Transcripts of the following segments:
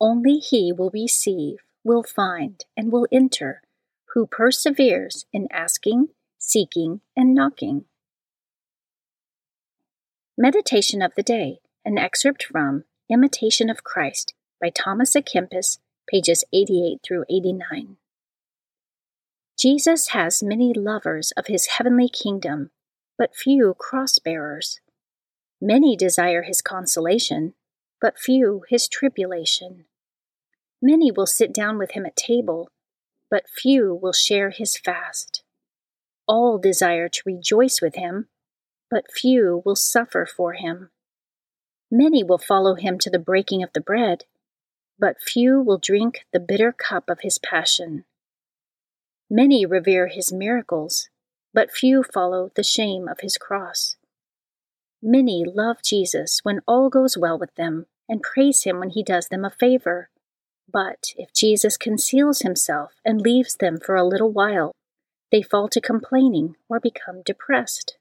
Only he will receive, will find, and will enter who perseveres in asking, seeking, and knocking. Meditation of the Day, an excerpt from Imitation of Christ by Thomas à Kempis, pages 88 through 89. Jesus has many lovers of his heavenly kingdom, but few cross bearers. Many desire his consolation, but few his tribulation. Many will sit down with him at table, but few will share his fast. All desire to rejoice with him, but few will suffer for him. Many will follow him to the breaking of the bread, but few will drink the bitter cup of his passion. Many revere his miracles, but few follow the shame of his cross. Many love Jesus when all goes well with them, and praise him when he does them a favor. But if Jesus conceals himself and leaves them for a little while, they fall to complaining or become depressed.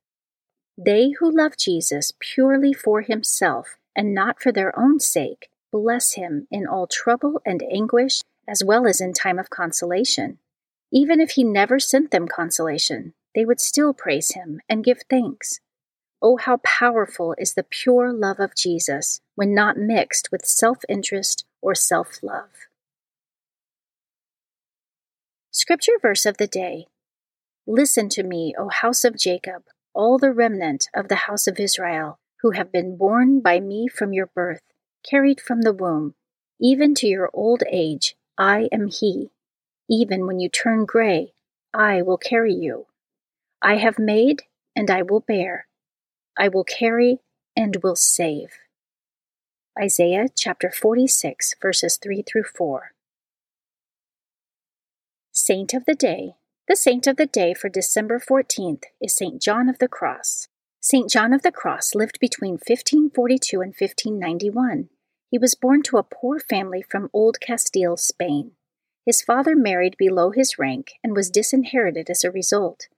They who love Jesus purely for himself and not for their own sake bless him in all trouble and anguish as well as in time of consolation. Even if he never sent them consolation, they would still praise him and give thanks. Oh, how powerful is the pure love of Jesus when not mixed with self interest or self love. Scripture verse of the day Listen to me, O house of Jacob, all the remnant of the house of Israel, who have been born by me from your birth, carried from the womb, even to your old age. I am He. Even when you turn gray, I will carry you. I have made, and I will bear. I will carry and will save. Isaiah chapter 46, verses 3 through 4. Saint of the Day. The saint of the day for December 14th is St. John of the Cross. St. John of the Cross lived between 1542 and 1591. He was born to a poor family from Old Castile, Spain. His father married below his rank and was disinherited as a result.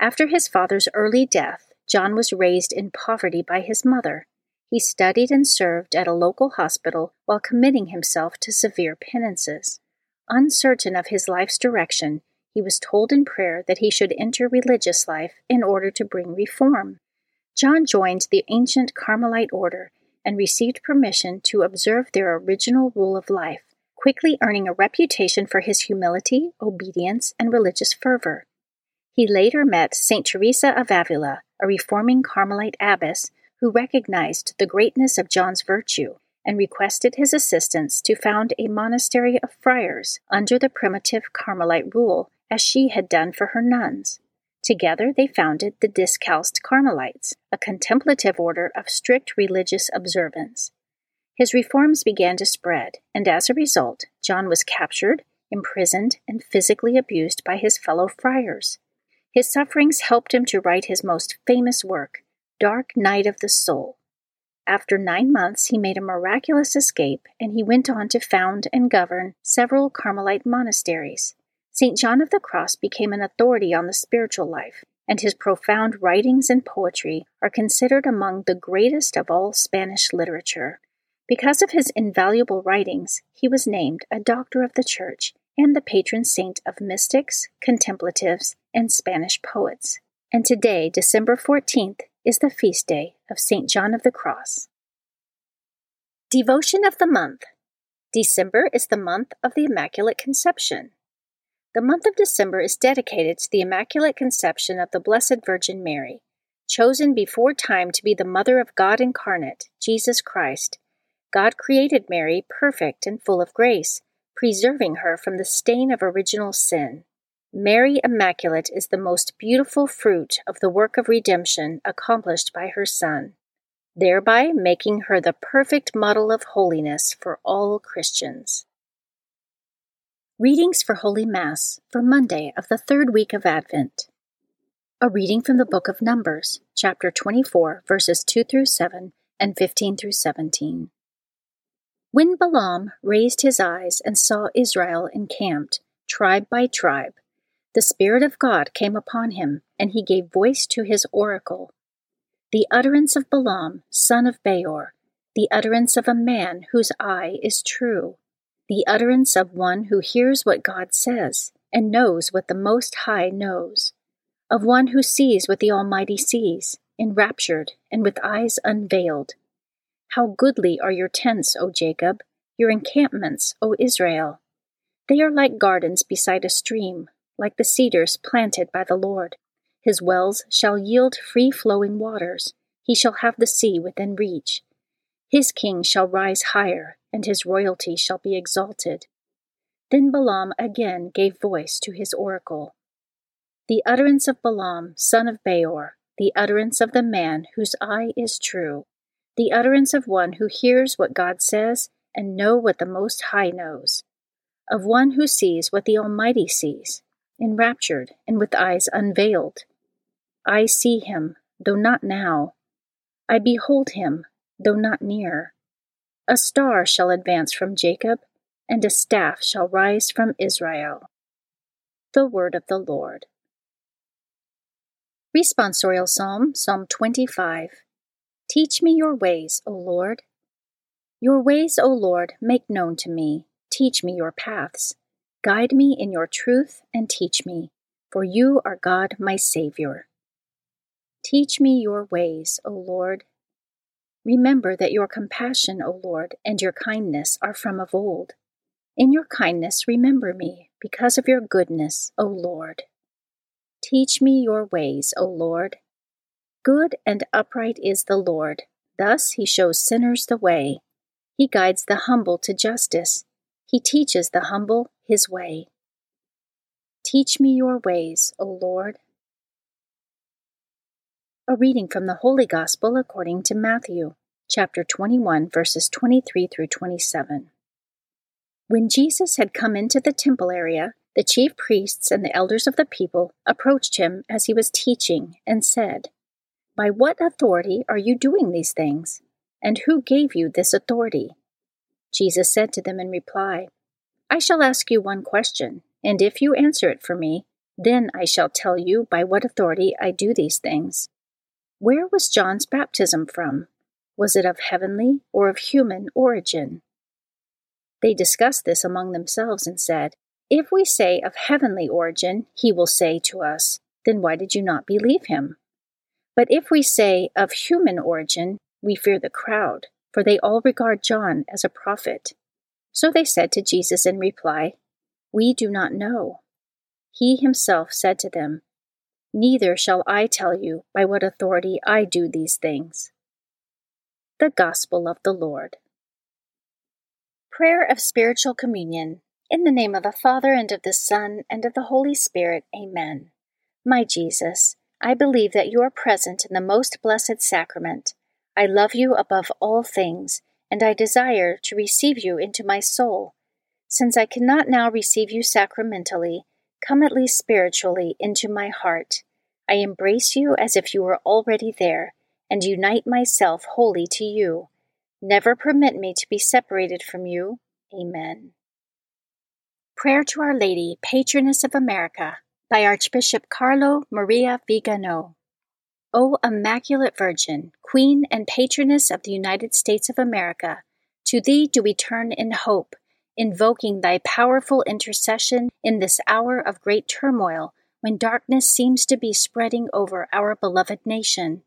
After his father's early death, John was raised in poverty by his mother. He studied and served at a local hospital while committing himself to severe penances. Uncertain of his life's direction, he was told in prayer that he should enter religious life in order to bring reform. John joined the ancient Carmelite order and received permission to observe their original rule of life, quickly earning a reputation for his humility, obedience, and religious fervor. He later met St. Teresa of Avila, a reforming Carmelite abbess who recognized the greatness of John's virtue and requested his assistance to found a monastery of friars under the primitive Carmelite rule, as she had done for her nuns. Together they founded the Discalced Carmelites, a contemplative order of strict religious observance. His reforms began to spread, and as a result, John was captured, imprisoned, and physically abused by his fellow friars. His sufferings helped him to write his most famous work, Dark Night of the Soul, after nine months, he made a miraculous escape and he went on to found and govern several Carmelite monasteries. St. John of the Cross became an authority on the spiritual life, and his profound writings and poetry are considered among the greatest of all Spanish literature. Because of his invaluable writings, he was named a doctor of the Church and the patron saint of mystics, contemplatives, and Spanish poets. And today, December 14th, is the feast day of St. John of the Cross. Devotion of the Month December is the month of the Immaculate Conception. The month of December is dedicated to the Immaculate Conception of the Blessed Virgin Mary, chosen before time to be the Mother of God incarnate, Jesus Christ. God created Mary perfect and full of grace, preserving her from the stain of original sin. Mary Immaculate is the most beautiful fruit of the work of redemption accomplished by her Son, thereby making her the perfect model of holiness for all Christians. Readings for Holy Mass for Monday of the third week of Advent. A reading from the book of Numbers, chapter 24, verses 2 through 7 and 15 through 17. When Balaam raised his eyes and saw Israel encamped, tribe by tribe, the Spirit of God came upon him, and he gave voice to his oracle. The utterance of Balaam, son of Beor, the utterance of a man whose eye is true, the utterance of one who hears what God says and knows what the Most High knows, of one who sees what the Almighty sees, enraptured and with eyes unveiled. How goodly are your tents, O Jacob, your encampments, O Israel! They are like gardens beside a stream like the cedars planted by the Lord. His wells shall yield free flowing waters. He shall have the sea within reach. His king shall rise higher, and his royalty shall be exalted. Then Balaam again gave voice to his oracle. The utterance of Balaam, son of Beor, the utterance of the man whose eye is true, the utterance of one who hears what God says and know what the Most High knows, of one who sees what the Almighty sees, enraptured and with eyes unveiled. I see him, though not now. I behold him, though not near. A star shall advance from Jacob, and a staff shall rise from Israel. The word of the Lord. Responsorial Psalm, Psalm 25. Teach me your ways, O Lord. Your ways, O Lord, make known to me. Teach me your paths. Guide me in your truth and teach me, for you are God my Savior. Teach me your ways, O Lord. Remember that your compassion, O Lord, and your kindness are from of old. In your kindness, remember me, because of your goodness, O Lord. Teach me your ways, O Lord. Good and upright is the Lord. Thus he shows sinners the way. He guides the humble to justice. He teaches the humble his way. Teach me your ways, O Lord. A reading from the Holy Gospel according to Matthew, chapter 21, verses 23 through 27. When Jesus had come into the temple area, the chief priests and the elders of the people approached him as he was teaching and said, By what authority are you doing these things? And who gave you this authority? Jesus said to them in reply, I shall ask you one question, and if you answer it for me, then I shall tell you by what authority I do these things. Where was John's baptism from? Was it of heavenly or of human origin? They discussed this among themselves and said, If we say of heavenly origin, he will say to us, Then why did you not believe him? But if we say of human origin, we fear the crowd, for they all regard John as a prophet. So they said to Jesus in reply, We do not know. He himself said to them, Neither shall I tell you by what authority I do these things. The Gospel of the Lord. Prayer of Spiritual Communion. In the name of the Father, and of the Son, and of the Holy Spirit. Amen. My Jesus, I believe that you are present in the most blessed sacrament. I love you above all things, and I desire to receive you into my soul. Since I cannot now receive you sacramentally, come at least spiritually into my heart. I embrace you as if you were already there, and unite myself wholly to you. Never permit me to be separated from you. Amen. Prayer to Our Lady, Patroness of America, by Archbishop Carlo Maria Vigano. O Immaculate Virgin, Queen and Patroness of the United States of America, to thee do we turn in hope, invoking thy powerful intercession in this hour of great turmoil when darkness seems to be spreading over our beloved nation.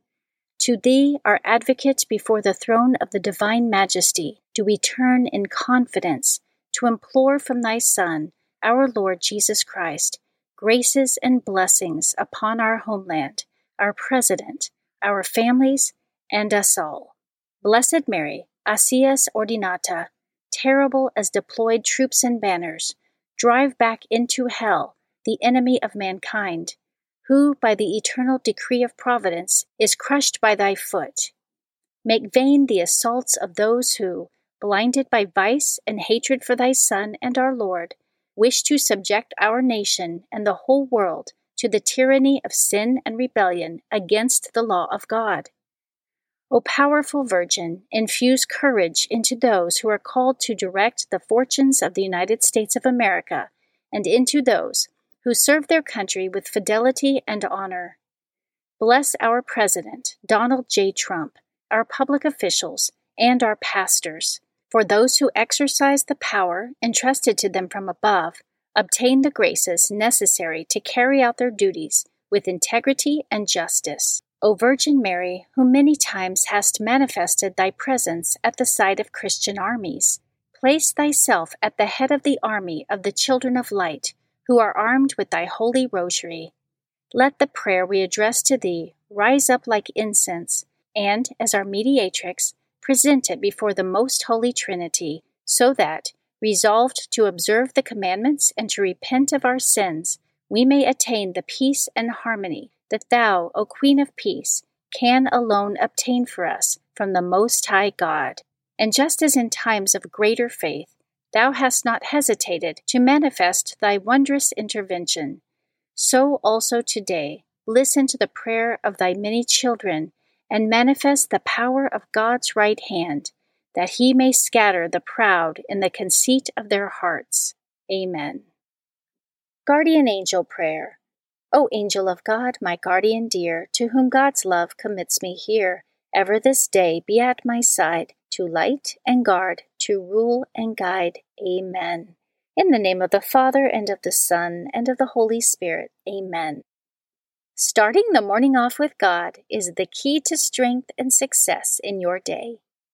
To thee, our advocate before the throne of the divine majesty, do we turn in confidence to implore from thy Son, our Lord Jesus Christ, graces and blessings upon our homeland, our president, our families, and us all. Blessed Mary, Acies Ordinata, terrible as deployed troops and banners, drive back into hell the enemy of mankind who, by the eternal decree of providence, is crushed by thy foot. Make vain the assaults of those who, blinded by vice and hatred for thy Son and our Lord, wish to subject our nation and the whole world to the tyranny of sin and rebellion against the law of God. O powerful Virgin, infuse courage into those who are called to direct the fortunes of the United States of America and into those who serve their country with fidelity and honor. Bless our President, Donald J. Trump, our public officials, and our pastors, for those who exercise the power entrusted to them from above obtain the graces necessary to carry out their duties with integrity and justice. O Virgin Mary, who many times hast manifested thy presence at the side of Christian armies, place thyself at the head of the army of the children of light who are armed with thy holy rosary. Let the prayer we address to thee rise up like incense, and, as our mediatrix, present it before the most holy Trinity, so that, resolved to observe the commandments and to repent of our sins, we may attain the peace and harmony that thou, O Queen of Peace, can alone obtain for us from the Most High God. And just as in times of greater faith, thou hast not hesitated to manifest thy wondrous intervention. So also today, listen to the prayer of thy many children and manifest the power of God's right hand, that he may scatter the proud in the conceit of their hearts. Amen. Guardian Angel Prayer. O angel of God, my guardian dear, to whom God's love commits me here, ever this day be at my side to light and guard, to rule and guide. Amen. In the name of the Father, and of the Son, and of the Holy Spirit. Amen. Starting the morning off with God is the key to strength and success in your day.